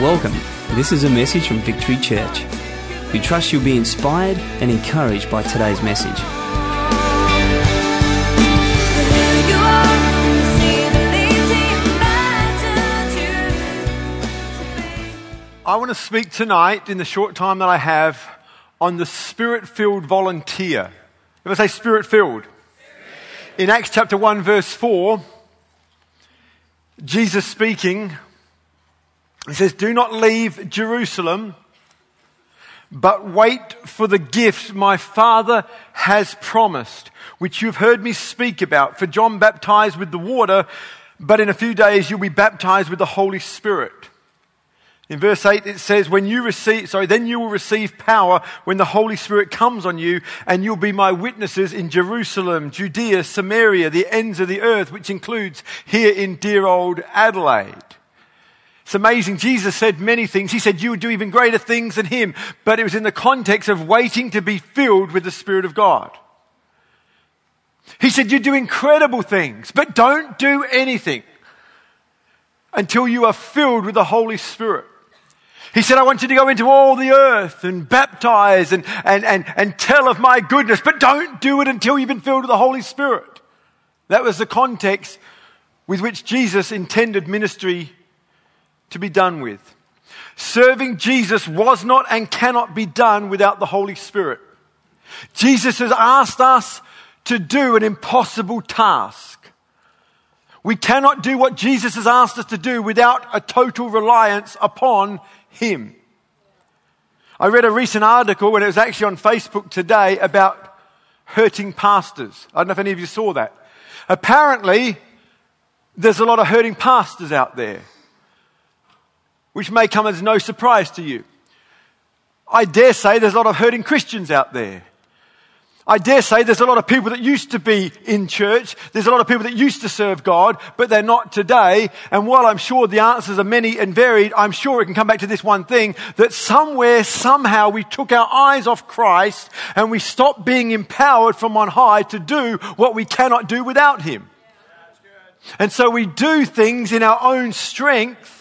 Welcome. This is a message from Victory Church. We trust you'll be inspired and encouraged by today's message. I want to speak tonight, in the short time that I have, on the spirit filled volunteer. If I say spirit filled, in Acts chapter 1, verse 4, Jesus speaking, he says, Do not leave Jerusalem, but wait for the gift my Father has promised, which you've heard me speak about. For John baptized with the water, but in a few days you'll be baptized with the Holy Spirit. In verse 8 it says, when you receive, sorry, then you will receive power when the Holy Spirit comes on you and you'll be my witnesses in Jerusalem, Judea, Samaria, the ends of the earth, which includes here in dear old Adelaide. It's amazing. Jesus said many things. He said you would do even greater things than him, but it was in the context of waiting to be filled with the Spirit of God. He said you do incredible things, but don't do anything until you are filled with the Holy Spirit. He said, I want you to go into all the earth and baptize and, and, and, and tell of my goodness, but don't do it until you've been filled with the Holy Spirit. That was the context with which Jesus intended ministry to be done with. Serving Jesus was not and cannot be done without the Holy Spirit. Jesus has asked us to do an impossible task. We cannot do what Jesus has asked us to do without a total reliance upon him. I read a recent article, and it was actually on Facebook today, about hurting pastors. I don't know if any of you saw that. Apparently, there's a lot of hurting pastors out there, which may come as no surprise to you. I dare say there's a lot of hurting Christians out there. I dare say there's a lot of people that used to be in church. There's a lot of people that used to serve God, but they're not today. And while I'm sure the answers are many and varied, I'm sure it can come back to this one thing that somewhere, somehow we took our eyes off Christ and we stopped being empowered from on high to do what we cannot do without Him. And so we do things in our own strength.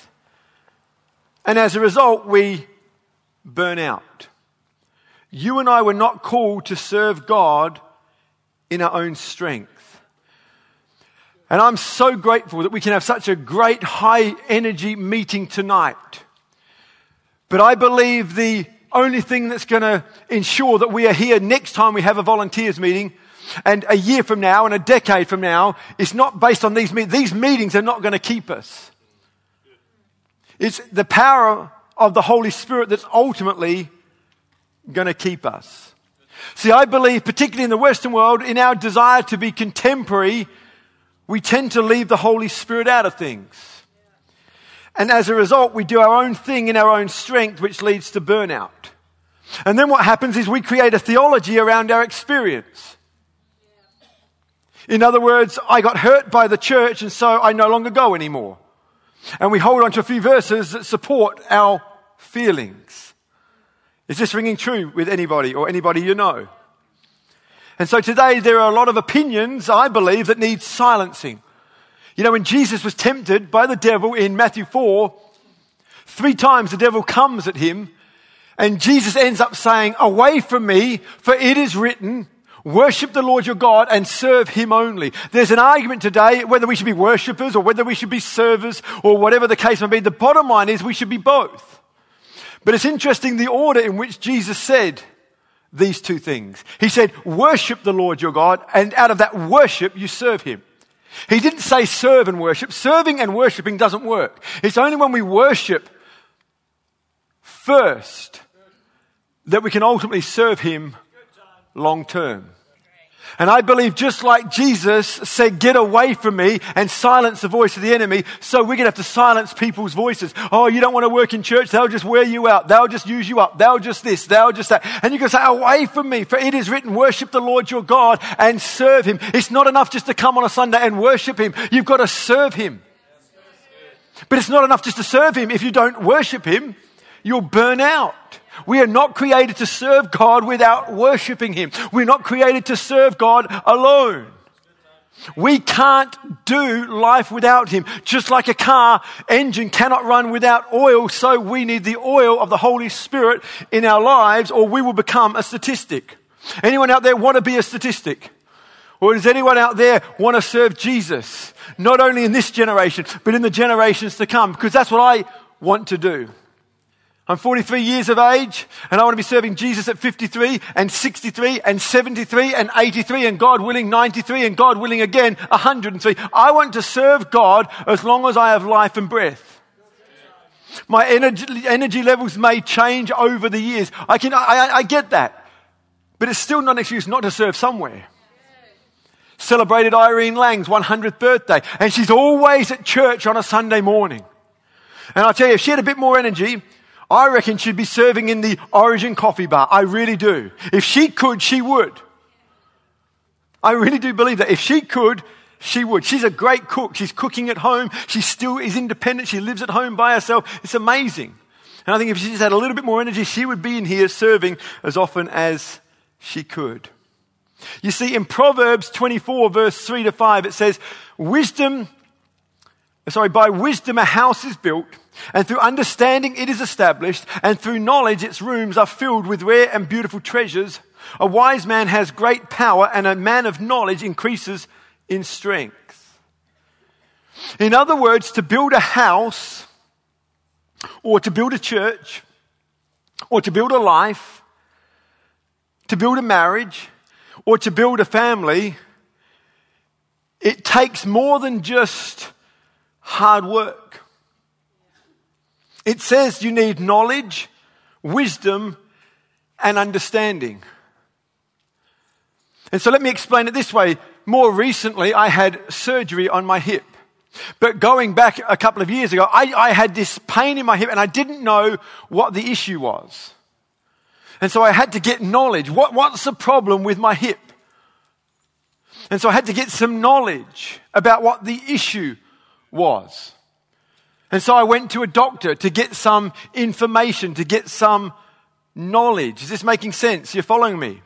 And as a result, we burn out. You and I were not called to serve God in our own strength. And I'm so grateful that we can have such a great high energy meeting tonight. But I believe the only thing that's going to ensure that we are here next time we have a volunteers meeting and a year from now and a decade from now is not based on these meetings. These meetings are not going to keep us. It's the power of the Holy Spirit that's ultimately going to keep us. See, I believe, particularly in the Western world, in our desire to be contemporary, we tend to leave the Holy Spirit out of things. And as a result, we do our own thing in our own strength, which leads to burnout. And then what happens is we create a theology around our experience. In other words, I got hurt by the church and so I no longer go anymore. And we hold on to a few verses that support our feelings. Is this ringing true with anybody or anybody you know? And so today there are a lot of opinions, I believe, that need silencing. You know, when Jesus was tempted by the devil in Matthew 4, three times the devil comes at him and Jesus ends up saying, away from me, for it is written, worship the Lord your God and serve him only. There's an argument today whether we should be worshippers or whether we should be servers or whatever the case may be. The bottom line is we should be both. But it's interesting the order in which Jesus said these two things. He said, worship the Lord your God, and out of that worship, you serve him. He didn't say serve and worship. Serving and worshiping doesn't work. It's only when we worship first that we can ultimately serve him long term. And I believe just like Jesus said, get away from me and silence the voice of the enemy, so we're going to have to silence people's voices. Oh, you don't want to work in church? They'll just wear you out. They'll just use you up. They'll just this. They'll just that. And you can say, away from me, for it is written, worship the Lord your God and serve him. It's not enough just to come on a Sunday and worship him. You've got to serve him. But it's not enough just to serve him. If you don't worship him, you'll burn out. We are not created to serve God without worshiping Him. We're not created to serve God alone. We can't do life without Him. Just like a car engine cannot run without oil, so we need the oil of the Holy Spirit in our lives or we will become a statistic. Anyone out there want to be a statistic? Or does anyone out there want to serve Jesus? Not only in this generation, but in the generations to come, because that's what I want to do. I'm 43 years of age and I want to be serving Jesus at 53 and 63 and 73 and 83 and God willing 93 and God willing again 103. I want to serve God as long as I have life and breath. My energy, energy levels may change over the years. I can, I, I get that. But it's still not an excuse not to serve somewhere. Celebrated Irene Lang's 100th birthday and she's always at church on a Sunday morning. And I'll tell you, if she had a bit more energy, I reckon she'd be serving in the Origin coffee bar. I really do. If she could, she would. I really do believe that. If she could, she would. She's a great cook. She's cooking at home. She still is independent. She lives at home by herself. It's amazing. And I think if she just had a little bit more energy, she would be in here serving as often as she could. You see, in Proverbs 24, verse 3 to 5, it says, Wisdom, sorry, by wisdom a house is built and through understanding it is established, and through knowledge its rooms are filled with rare and beautiful treasures. A wise man has great power, and a man of knowledge increases in strength. In other words, to build a house, or to build a church, or to build a life, to build a marriage, or to build a family, it takes more than just hard work. It says you need knowledge, wisdom, and understanding. And so let me explain it this way. More recently, I had surgery on my hip. But going back a couple of years ago, I, I, had this pain in my hip and I didn't know what the issue was. And so I had to get knowledge. What, what's the problem with my hip? And so I had to get some knowledge about what the issue was. And so I went to a doctor to get some information, to get some knowledge. Is this making sense? You're following me?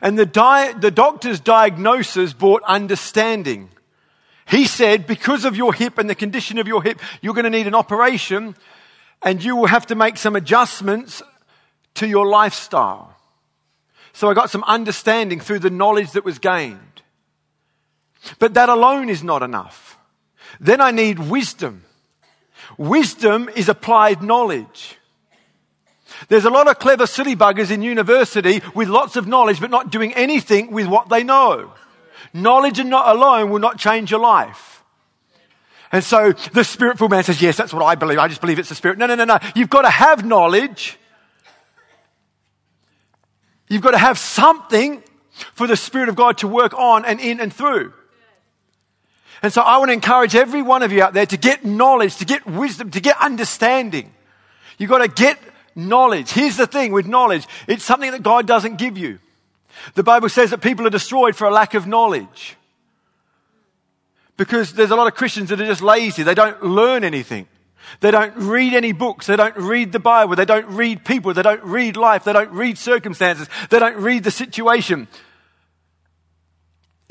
And the, di- the doctor's diagnosis brought understanding. He said, because of your hip and the condition of your hip, you're going to need an operation and you will have to make some adjustments to your lifestyle. So I got some understanding through the knowledge that was gained. But that alone is not enough. Then I need wisdom. Wisdom is applied knowledge. There's a lot of clever silly buggers in university with lots of knowledge but not doing anything with what they know. Knowledge and not alone will not change your life. And so the spiritful man says, Yes, that's what I believe. I just believe it's the spirit. No, no, no, no. You've got to have knowledge. You've got to have something for the Spirit of God to work on and in and through. And so I want to encourage every one of you out there to get knowledge, to get wisdom, to get understanding. You've got to get knowledge. Here's the thing with knowledge. It's something that God doesn't give you. The Bible says that people are destroyed for a lack of knowledge. Because there's a lot of Christians that are just lazy. They don't learn anything. They don't read any books. They don't read the Bible. They don't read people. They don't read life. They don't read circumstances. They don't read the situation.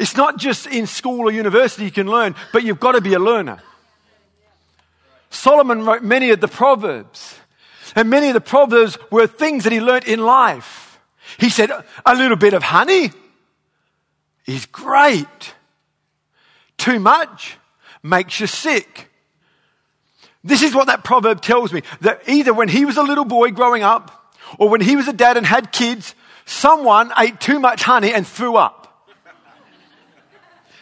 It's not just in school or university you can learn, but you've got to be a learner. Solomon wrote many of the Proverbs, and many of the Proverbs were things that he learnt in life. He said, a little bit of honey is great. Too much makes you sick. This is what that proverb tells me that either when he was a little boy growing up, or when he was a dad and had kids, someone ate too much honey and threw up.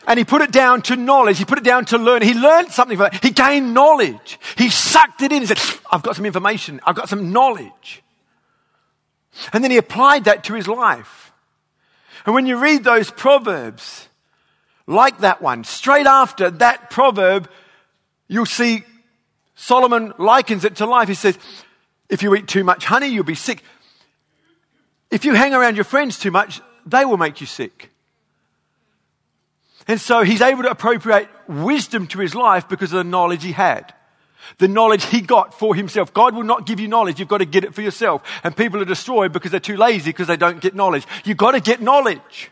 And he put it down to knowledge. He put it down to learn. He learned something from it. He gained knowledge. He sucked it in. He said, I've got some information. I've got some knowledge. And then he applied that to his life. And when you read those proverbs, like that one, straight after that proverb, you'll see Solomon likens it to life. He says, if you eat too much honey, you'll be sick. If you hang around your friends too much, they will make you sick. And so he's able to appropriate wisdom to his life because of the knowledge he had. The knowledge he got for himself. God will not give you knowledge. You've got to get it for yourself. And people are destroyed because they're too lazy because they don't get knowledge. You've got to get knowledge.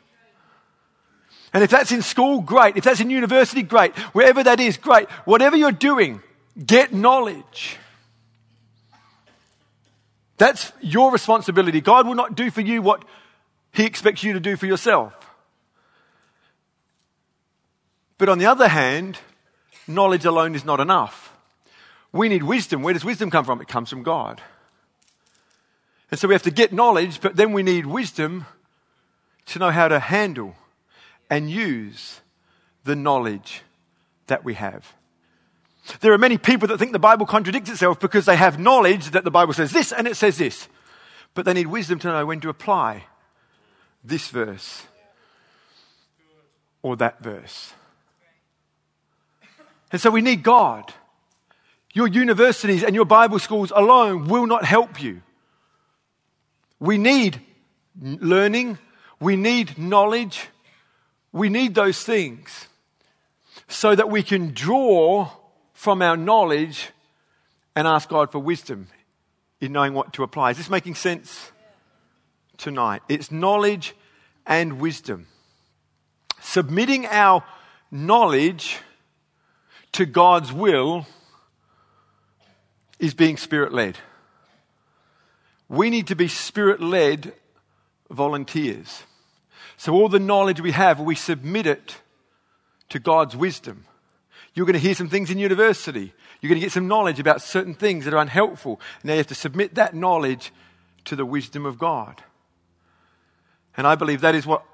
And if that's in school, great. If that's in university, great. Wherever that is, great. Whatever you're doing, get knowledge. That's your responsibility. God will not do for you what He expects you to do for yourself. But on the other hand, knowledge alone is not enough. We need wisdom. Where does wisdom come from? It comes from God. And so we have to get knowledge, but then we need wisdom to know how to handle and use the knowledge that we have. There are many people that think the Bible contradicts itself because they have knowledge that the Bible says this and it says this. But they need wisdom to know when to apply this verse or that verse. And so we need God. Your universities and your Bible schools alone will not help you. We need learning, we need knowledge, we need those things so that we can draw from our knowledge and ask God for wisdom in knowing what to apply. Is this making sense tonight? It's knowledge and wisdom. Submitting our knowledge to God's will is being spirit led. We need to be spirit led volunteers. So, all the knowledge we have, we submit it to God's wisdom. You're going to hear some things in university. You're going to get some knowledge about certain things that are unhelpful. Now you have to submit that knowledge to the wisdom of God. And I believe that is what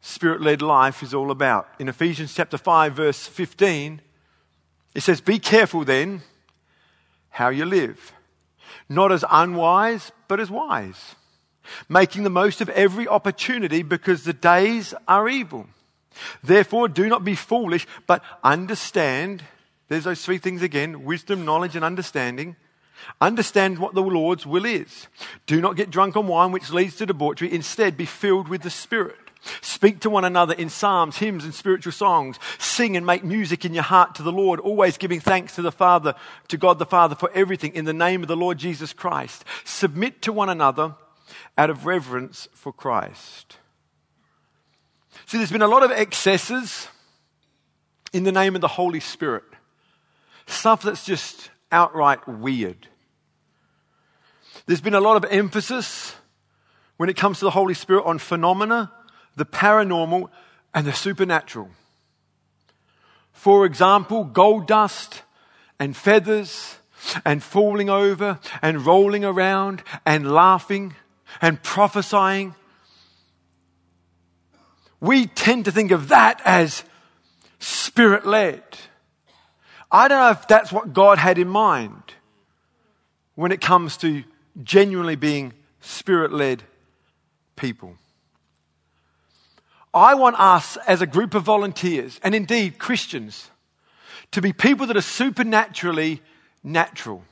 spirit led life is all about. In Ephesians chapter 5, verse 15, it says, Be careful then how you live, not as unwise, but as wise making the most of every opportunity because the days are evil. Therefore, do not be foolish, but understand. There's those three things again wisdom, knowledge, and understanding. Understand what the Lord's will is. Do not get drunk on wine, which leads to debauchery. Instead, be filled with the Spirit. Speak to one another in psalms, hymns, and spiritual songs. Sing and make music in your heart to the Lord, always giving thanks to the Father, to God the Father for everything in the name of the Lord Jesus Christ. Submit to one another out of reverence for Christ. See, there's been a lot of excesses in the name of the Holy Spirit. Stuff that's just outright weird. There's been a lot of emphasis when it comes to the Holy Spirit on phenomena, the paranormal, and the supernatural. For example, gold dust and feathers and falling over and rolling around and laughing and prophesying, we tend to think of that as spirit led. I don't know if that's what God had in mind when it comes to genuinely being spirit led people. I want us as a group of volunteers, and indeed Christians, to be people that are supernaturally natural.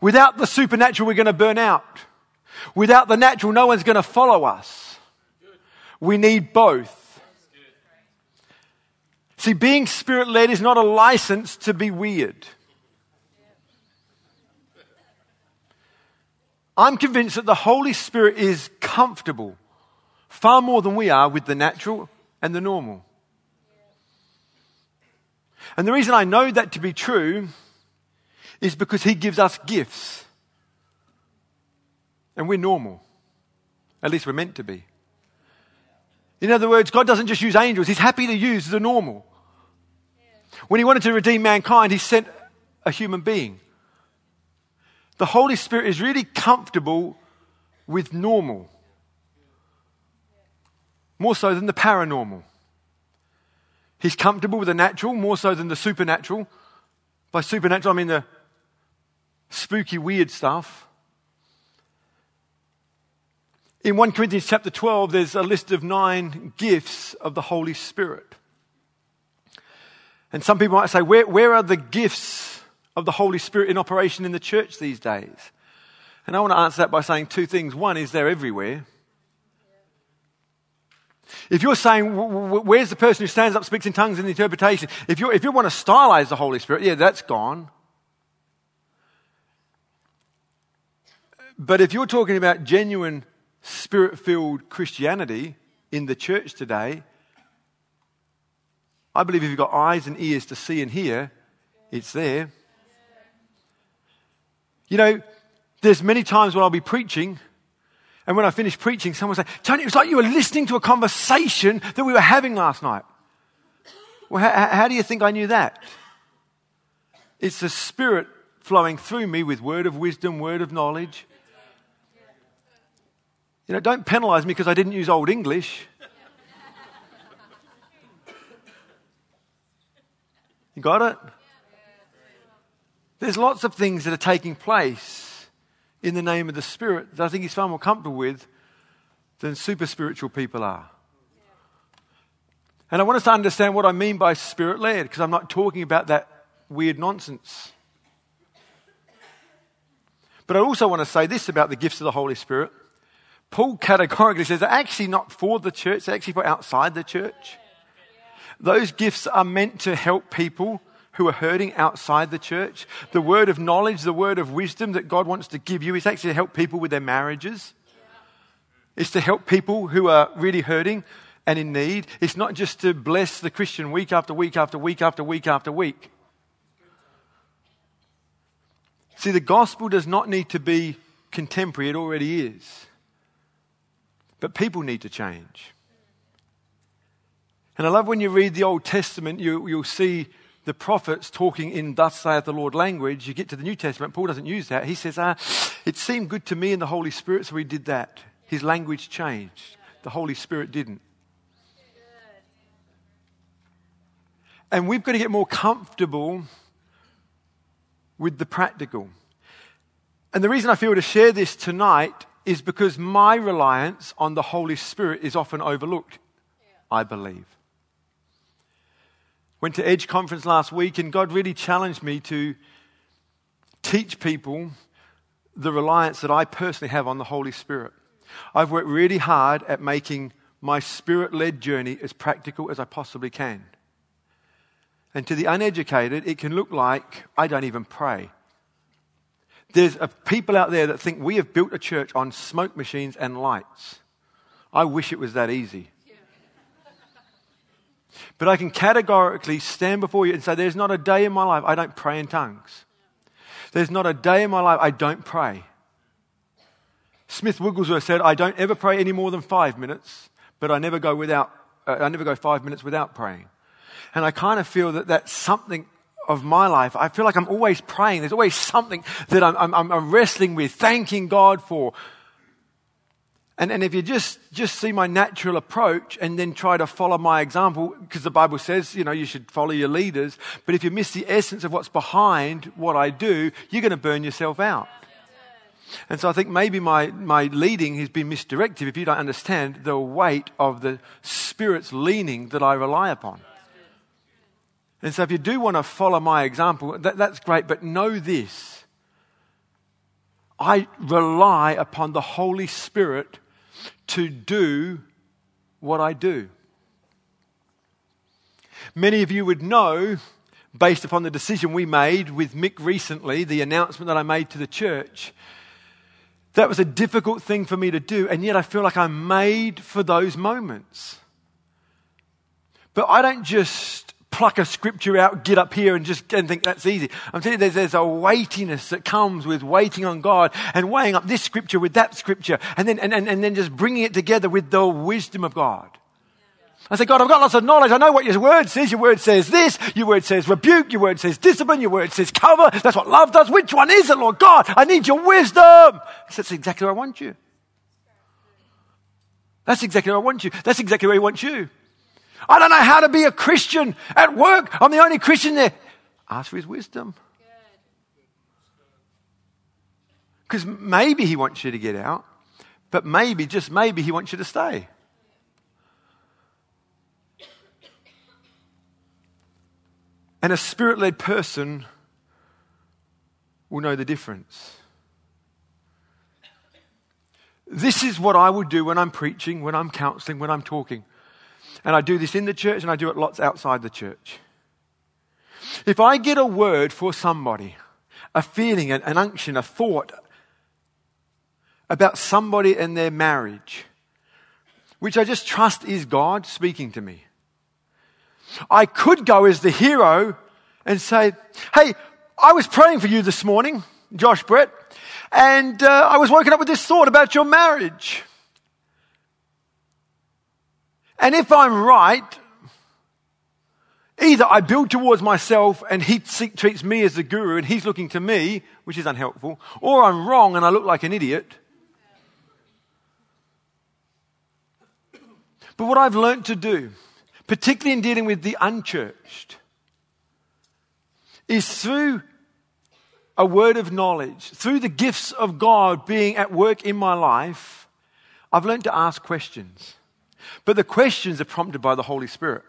Without the supernatural, we're going to burn out. Without the natural, no one's going to follow us. We need both. See, being spirit led is not a license to be weird. I'm convinced that the Holy Spirit is comfortable far more than we are with the natural and the normal. And the reason I know that to be true is because He gives us gifts. And we're normal. At least we're meant to be. In other words, God doesn't just use angels, He's happy to use the normal. When He wanted to redeem mankind, He sent a human being. The Holy Spirit is really comfortable with normal, more so than the paranormal. He's comfortable with the natural more so than the supernatural. By supernatural, I mean the spooky, weird stuff. In 1 Corinthians chapter 12, there's a list of nine gifts of the Holy Spirit. And some people might say, where, where are the gifts of the Holy Spirit in operation in the church these days? And I want to answer that by saying two things. One is they're everywhere. If you're saying, where's the person who stands up, speaks in tongues, and the interpretation? If, you if you want to stylize the Holy Spirit, yeah, that's gone. But if you're talking about genuine spirit filled Christianity, in the church today. I believe if you've got eyes and ears to see and hear, it's there. You know, there's many times when I'll be preaching, and when I finished preaching, someone said, Tony, it was like you were listening to a conversation that we were having last night. Well, how, how do you think I knew that? It's the Spirit flowing through me with word of wisdom, word of knowledge. You know, don't penalize me because I didn't use Old English. You got it? There's lots of things that are taking place in the name of the Spirit that I think he's far more comfortable with than super spiritual people are. And I want us to understand what I mean by spirit led, because I'm not talking about that weird nonsense. But I also want to say this about the gifts of the Holy Spirit. Paul categorically says they're actually not for the church, they're actually for outside the church. Those gifts are meant to help people who are hurting outside the church. The word of knowledge, the word of wisdom that God wants to give you is actually to help people with their marriages. It's to help people who are really hurting and in need. It's not just to bless the Christian week after week after week after week after week. See, the gospel does not need to be contemporary, it already is. But people need to change. And I love when you read the Old Testament, you, you'll see the prophets talking in thus saith the Lord language, you get to the New Testament, Paul doesn't use that. He says, ah, it seemed good to me in the Holy Spirit, so he did that. His language changed. The Holy Spirit didn't. And we've got to get more comfortable with the practical. And the reason I feel to share this tonight is because my reliance on the Holy Spirit is often overlooked, I believe. Went to Edge conference last week, and God really challenged me to teach people the reliance that I personally have on the Holy Spirit. I've worked really hard at making my spirit led journey as practical as I possibly can. And to the uneducated, it can look like I don't even pray. There's people out there that think we have built a church on smoke machines and lights. I wish it was that easy. But I can categorically stand before you and say, There's not a day in my life I don't pray in tongues. There's not a day in my life I don't pray. Smith Wigglesworth said, I don't ever pray any more than five minutes, but I never go without, uh, I never go five minutes without praying. And I kind of feel that that's something of my life. I feel like I'm always praying. There's always something that I'm, I'm, I'm wrestling with, thanking God for. And, and if you just, just see my natural approach and then try to follow my example, because the Bible says, you know, you should follow your leaders. But if you miss the essence of what's behind what I do, you're going to burn yourself out. And so I think maybe my, my leading has been misdirected if you don't understand the weight of the Spirit's leaning that I rely upon. And so if you do want to follow my example, that, that's great, but know this. I rely upon the Holy Spirit to do what I do. Many of you would know, based upon the decision we made with Mick recently, the announcement that I made to the church, that was a difficult thing for me to do, and yet I feel like I'm made for those moments. But I don't just pluck a scripture out, get up here and just and think that's easy. I'm telling you, there's, there's a weightiness that comes with waiting on God and weighing up this scripture with that scripture and then, and, and, and then just bringing it together with the wisdom of God. I say, God, I've got lots of knowledge. I know what your word says. Your word says this. Your word says rebuke. Your word says discipline. Your word says cover. That's what love does. Which one is it, Lord God? I need your wisdom. That's exactly where I want you. That's exactly where I want you. That's exactly where He wants you. I don't know how to be a Christian at work. I'm the only Christian there. Ask for his wisdom. Because maybe he wants you to get out, but maybe, just maybe, he wants you to stay. And a spirit led person will know the difference. This is what I would do when I'm preaching, when I'm counseling, when I'm talking. And I do this in the church and I do it lots outside the church. If I get a word for somebody, a feeling, an, unction, a thought about somebody and their marriage, which I just trust is God speaking to me. I could go as the hero and say, Hey, I was praying for you this morning, Josh Brett, and uh, I was woken up with this thought about your marriage. And if I'm right, either I build towards myself and he treats me as the guru and he's looking to me, which is unhelpful, or I'm wrong and I look like an idiot. But what I've learned to do, particularly in dealing with the unchurched, is through a word of knowledge, through the gifts of God being at work in my life, I've learned to ask questions. But the questions are prompted by the Holy Spirit.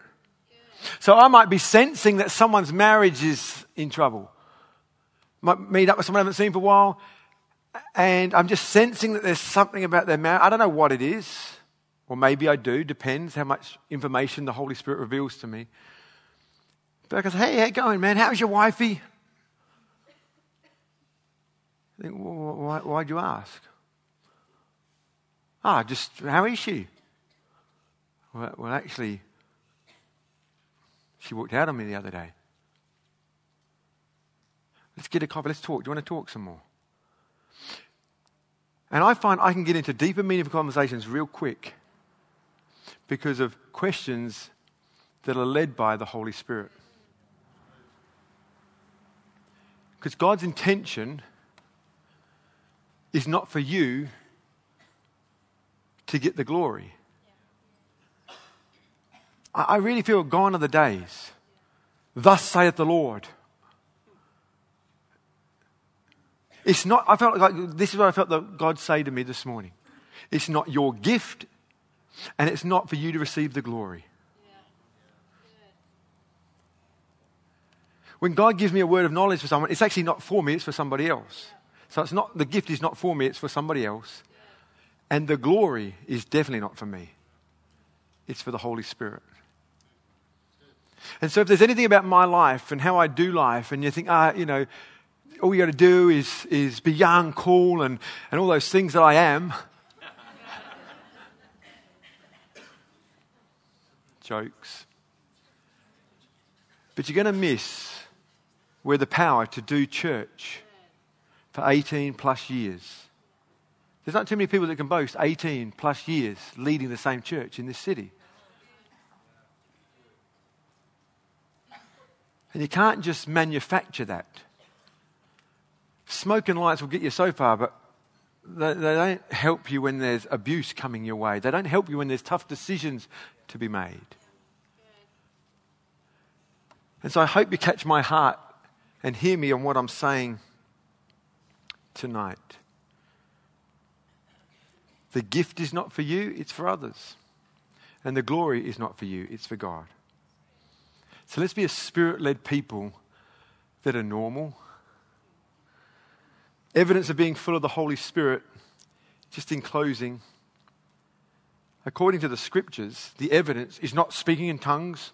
So I might be sensing that someone's marriage is in trouble. Might meet up with someone I haven't seen for a while, and I'm just sensing that there's something about their marriage. I don't know what it is, or maybe I do, depends how much information the Holy Spirit reveals to me. But I go, hey, how you going, man? How's your wifey? I think, well, why, why'd you ask? Ah, just, how is she? Well, well, actually, she walked out on me the other day. Let's get a coffee. Let's talk. Do you want to talk some more? And I find I can get into deeper, meaningful conversations real quick because of questions that are led by the Holy Spirit. Because God's intention is not for you to get the glory. I really feel gone are the days. Thus saith the Lord. It's not, I felt like this is what I felt that God say to me this morning. It's not your gift, and it's not for you to receive the glory. When God gives me a word of knowledge for someone, it's actually not for me, it's for somebody else. So it's not, the gift is not for me, it's for somebody else. And the glory is definitely not for me, it's for the Holy Spirit. And so, if there's anything about my life and how I do life, and you think, ah, you know, all you got to do is, is be young, cool, and, and all those things that I am. Jokes. But you're going to miss where the power to do church for 18 plus years. There's not too many people that can boast 18 plus years leading the same church in this city. And you can't just manufacture that. Smoke and lights will get you so far, but they, they, don't help you when there's abuse coming your way. They don't help you when there's tough decisions to be made. And so I hope you catch my heart and hear me on what I'm saying tonight. The gift is not for you, it's for others. And the glory is not for you, it's for God. So let's be a spirit led people that are normal. Evidence of being full of the Holy Spirit, just in closing. According to the scriptures, the evidence is not speaking in tongues,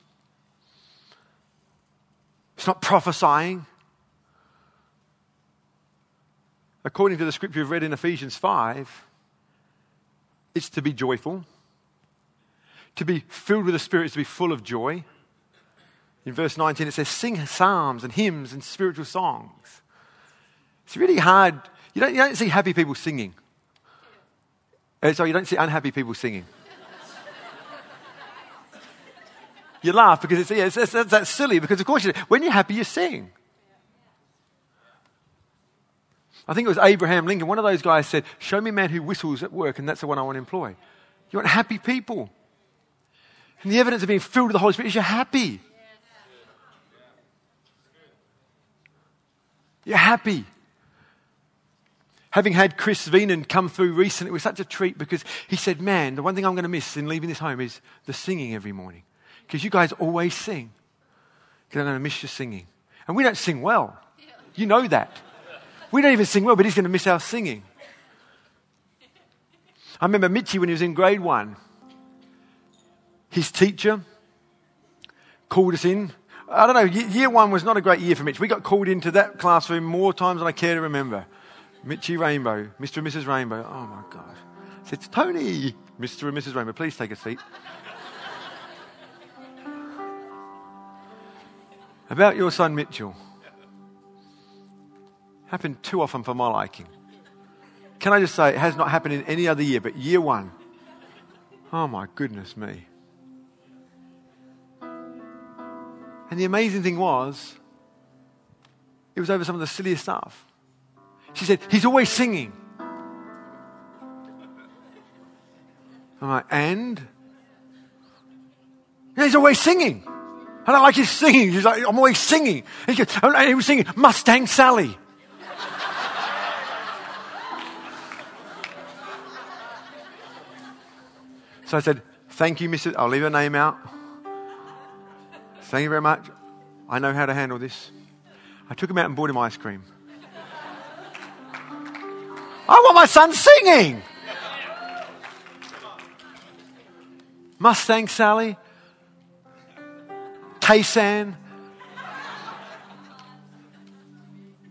it's not prophesying. According to the scripture we've read in Ephesians 5, it's to be joyful. To be filled with the Spirit is to be full of joy. In verse 19, it says, Sing psalms and hymns and spiritual songs. It's really hard. You don't, you don't see happy people singing. Uh, sorry, you don't see unhappy people singing. you laugh because it's, yeah, it's, it's, it's, that's silly because, of course, you, when you're happy, you sing. I think it was Abraham Lincoln. One of those guys said, Show me a man who whistles at work, and that's the one I want to employ. You want happy people. And the evidence of being filled with the Holy Spirit is you're happy. You're happy. Having had Chris Veenan come through recently, it was such a treat because he said, Man, the one thing I'm going to miss in leaving this home is the singing every morning. Because you guys always sing. Because I'm going to miss your singing. And we don't sing well. You know that. We don't even sing well, but he's going to miss our singing. I remember Mitchie when he was in grade one. His teacher called us in I don't know, year one was not a great year for Mitch. We got called into that classroom more times than I care to remember. Mitchy Rainbow, Mr. and Mrs. Rainbow. Oh my gosh. said, Tony, Mr. and Mrs. Rainbow, please take a seat. About your son Mitchell. Happened too often for my liking. Can I just say, it has not happened in any other year, but year one. Oh my goodness me. And the amazing thing was, it was over some of the silliest stuff. She said, He's always singing. I'm like, and? Yeah, he's always singing. I don't like his singing. He's like, I'm always singing. And goes, oh, and he was singing Mustang Sally. so I said, Thank you, Mrs. I'll leave her name out. Thank you very much. I know how to handle this. I took him out and bought him ice cream. I want my son singing. Mustang Sally, Taysan.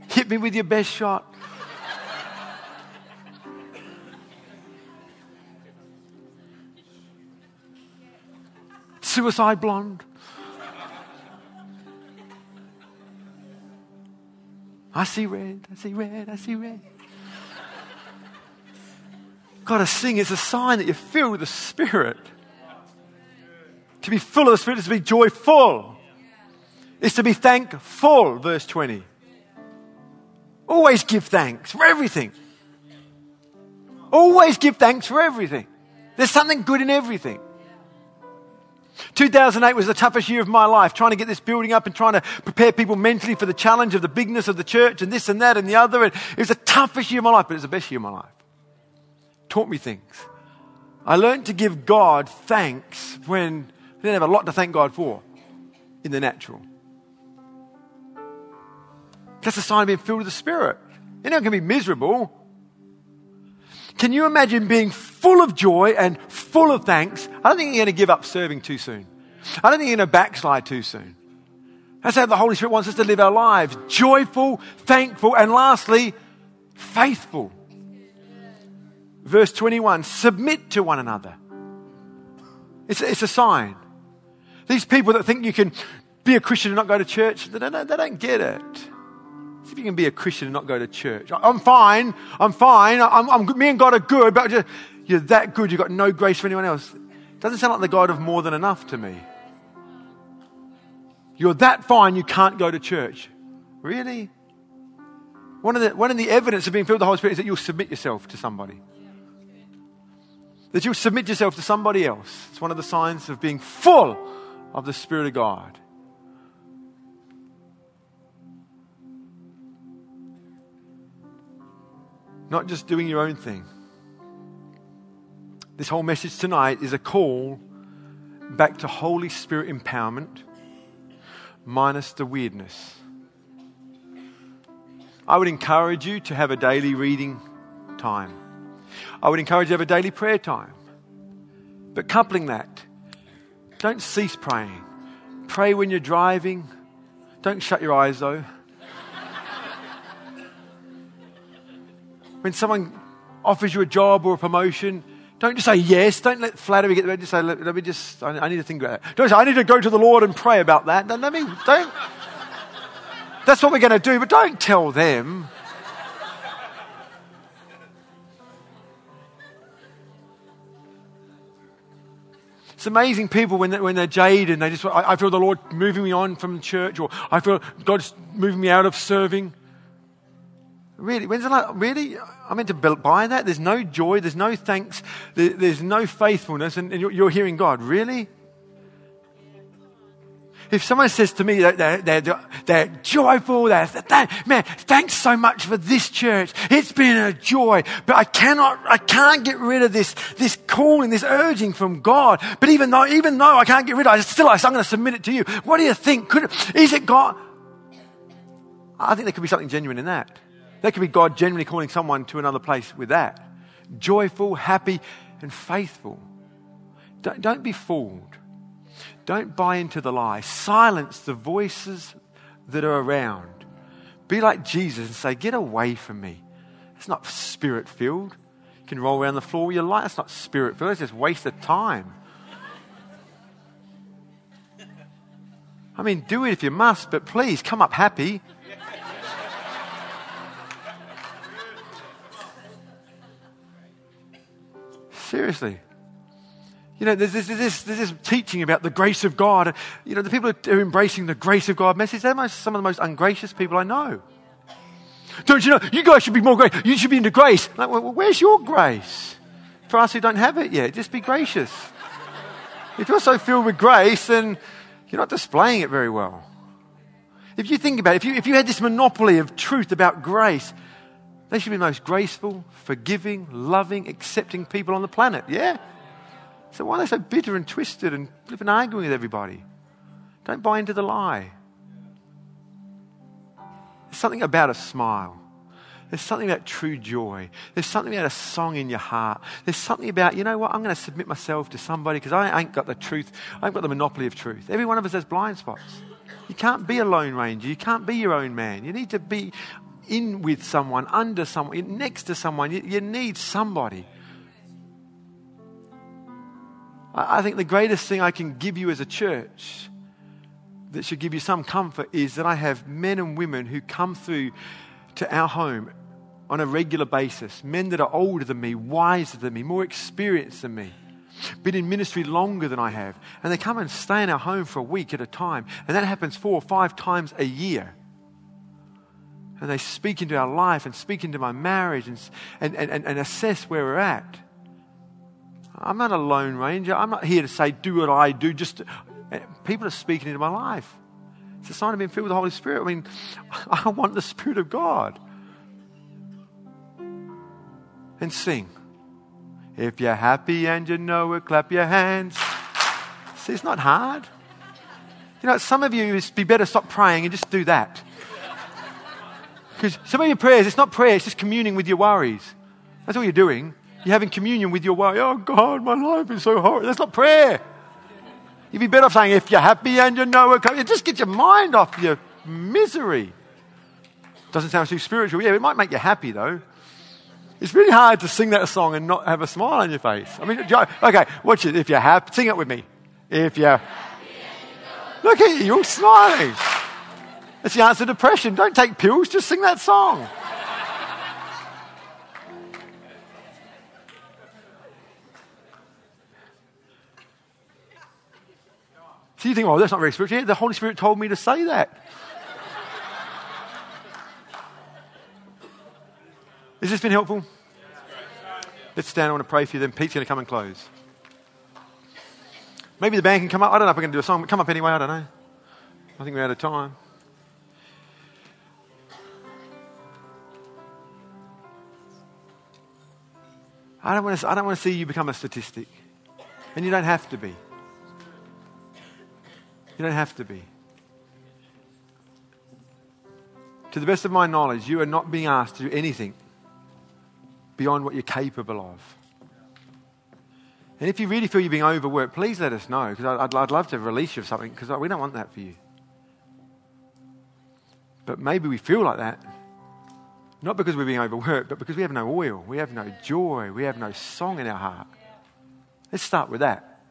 Hit me with your best shot. Suicide blonde. I see red, I see red, I see red. Got to sing. It's a sign that you're filled with the Spirit. To be full of the Spirit is to be joyful. It's to be thankful, verse 20. Always give thanks for everything. Always give thanks for everything. There's something good in everything. 2008 was the toughest year of my life, trying to get this building up and trying to prepare people mentally for the challenge of the bigness of the church and this and that and the other. And it was the toughest year of my life, but it was the best year of my life. Taught me things. I learned to give God thanks when I didn't have a lot to thank God for in the natural. That's a sign of being filled with the Spirit. Anyone can be miserable. Can you imagine being full of joy and full of thanks? I don't think you're going to give up serving too soon. I don't think you're going to backslide too soon. That's how the Holy Spirit wants us to live our lives joyful, thankful, and lastly, faithful. Verse 21 submit to one another. It's, it's a sign. These people that think you can be a Christian and not go to church, they don't, they don't get it. See if you can be a Christian and not go to church. I'm fine. I'm fine. I'm, I'm, me and God are good, but just, you're that good. You've got no grace for anyone else. Doesn't sound like the God of more than enough to me. You're that fine, you can't go to church. Really? One of the, one of the evidence of being filled with the Holy Spirit is that you'll submit yourself to somebody. That you'll submit yourself to somebody else. It's one of the signs of being full of the Spirit of God. Not just doing your own thing. This whole message tonight is a call back to Holy Spirit empowerment minus the weirdness. I would encourage you to have a daily reading time. I would encourage you to have a daily prayer time. But coupling that, don't cease praying. Pray when you're driving. Don't shut your eyes though. When someone offers you a job or a promotion, don't just say yes. Don't let flattery get there. Just say, let, let me just, I, I, need to think about that. Don't say, I need to go to the Lord and pray about that. No, let me, don't. That's what we're going to do, but don't tell them. It's amazing people when, they, when they're jaded and they just, I, I feel the Lord moving me on from church or I feel God's moving me out of serving. Really? When's it like, really? I'm meant to buy that? There's no joy, there's no thanks, there's no faithfulness, and you're hearing God. Really? If someone says to me that they're, they're, they're joyful, they're, man, thanks so much for this church. It's been a joy, but I cannot, I can't get rid of this, this calling, this urging from God. But even though, even though I can't get rid of it, I still, I'm going to submit it to you. What do you think? Could, is it God? I think there could be something genuine in that. That could be God genuinely calling someone to another place with that. Joyful, happy, and faithful. Don't, don't be fooled. Don't buy into the lie. Silence the voices that are around. Be like Jesus and say, Get away from me. It's not spirit filled. You can roll around the floor with your light. That's not spirit filled. It's just waste of time. I mean, do it if you must, but please come up happy. Seriously. You know, there's this, there's, this, there's this teaching about the grace of God. You know, the people who are embracing the grace of God message, they're most, some of the most ungracious people I know. Don't you know? You guys should be more grace. You should be into grace. Like, well, where's your grace? For us who don't have it yet, just be gracious. If you're so filled with grace, then you're not displaying it very well. If you think about it, if you, if you had this monopoly of truth about grace, they should be the most graceful, forgiving, loving, accepting people on the planet. Yeah? So why are they so bitter and twisted and living arguing with everybody? Don't buy into the lie. There's something about a smile. There's something about true joy. There's something about a song in your heart. There's something about, you know what, I'm going to submit myself to somebody because I ain't got the truth. I ain't got the monopoly of truth. Every one of us has blind spots. You can't be a lone ranger. You can't be your own man. You need to be in with someone, under someone, next to someone. You, you need somebody. I, I think the greatest thing I can give you as a church that should give you some comfort is that I have men and women who come through to our home on a regular basis. Men that are older than me, wiser than me, more experienced than me, been in ministry longer than I have. And they come and stay in our home for a week at a time. And that happens four or five times a year and they speak into our life and speak into my marriage and, and, and, and assess where we're at. I'm not a lone ranger. I'm not here to say, do what I do. Just eh, people are speaking into my life. It's a sign of being filled with the Holy Spirit. I mean, I want the Spirit of God. And sing. If you're happy and you know it, clap your hands. See, it's not hard. You know, some of you, it'd be better stop praying and just do that. Because some of your prayers, it's not prayer, it's just communing with your worries. That's all you're doing. You're having communion with your worry. Oh, God, my life is so hard. That's not prayer. You'd be better off saying, if you're happy and you know it, just get your mind off your misery. Doesn't sound too spiritual. Yeah, it might make you happy, though. It's really hard to sing that song and not have a smile on your face. I mean, okay, watch it. If you're happy, sing it with me. If you're. Look at you, you're smiling. It's the answer to depression. Don't take pills, just sing that song. So you think, oh, that's not very spiritual. Yeah, the Holy Spirit told me to say that. Has this been helpful? Let's stand. I want to pray for you. Then Pete's going to come and close. Maybe the band can come up. I don't know if we're going to do a song, but come up anyway. I don't know. I think we're out of time. I don't, want to, I don't want to see you become a statistic. And you don't have to be. You don't have to be. To the best of my knowledge, you are not being asked to do anything beyond what you're capable of. And if you really feel you're being overworked, please let us know because I'd, I'd love to release you of something because we don't want that for you. But maybe we feel like that not because we're being overworked, but because we have no oil, we have no joy, we have no song in our heart. Let's start with that.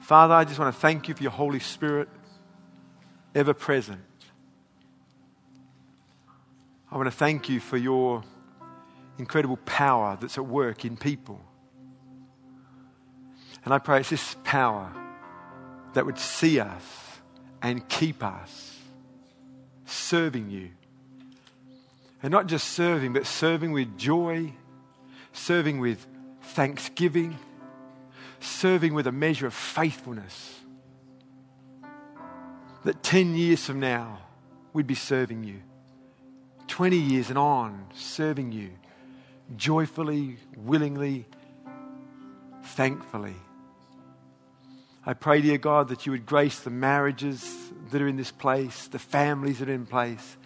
Father, I just want to thank you for your Holy Spirit, ever present. I want to thank you for your incredible power that's at work in people. And I pray it's this power that would see us and keep us serving you and not just serving, but serving with joy, serving with thanksgiving, serving with a measure of faithfulness. That 10 years from now, we'd be serving you. 20 years and on, serving you joyfully, willingly, thankfully. I pray, dear God, that you would grace the marriages that are in this place, the families that are in place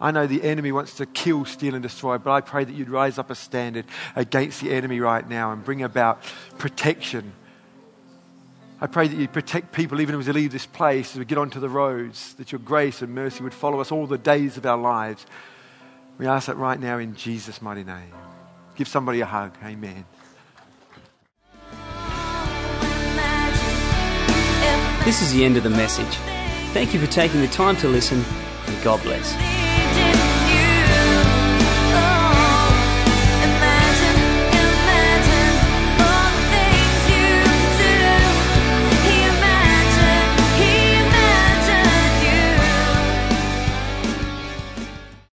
I know the enemy wants to kill, steal, and destroy, but I pray that you'd rise up a standard against the enemy right now and bring about protection. I pray that you'd protect people even as we leave this place, as we get onto the roads, that your grace and mercy would follow us all the days of our lives. We ask that right now in Jesus' mighty name. Give somebody a hug. Amen. This is the end of the message. Thank you for taking the time to listen, and God bless.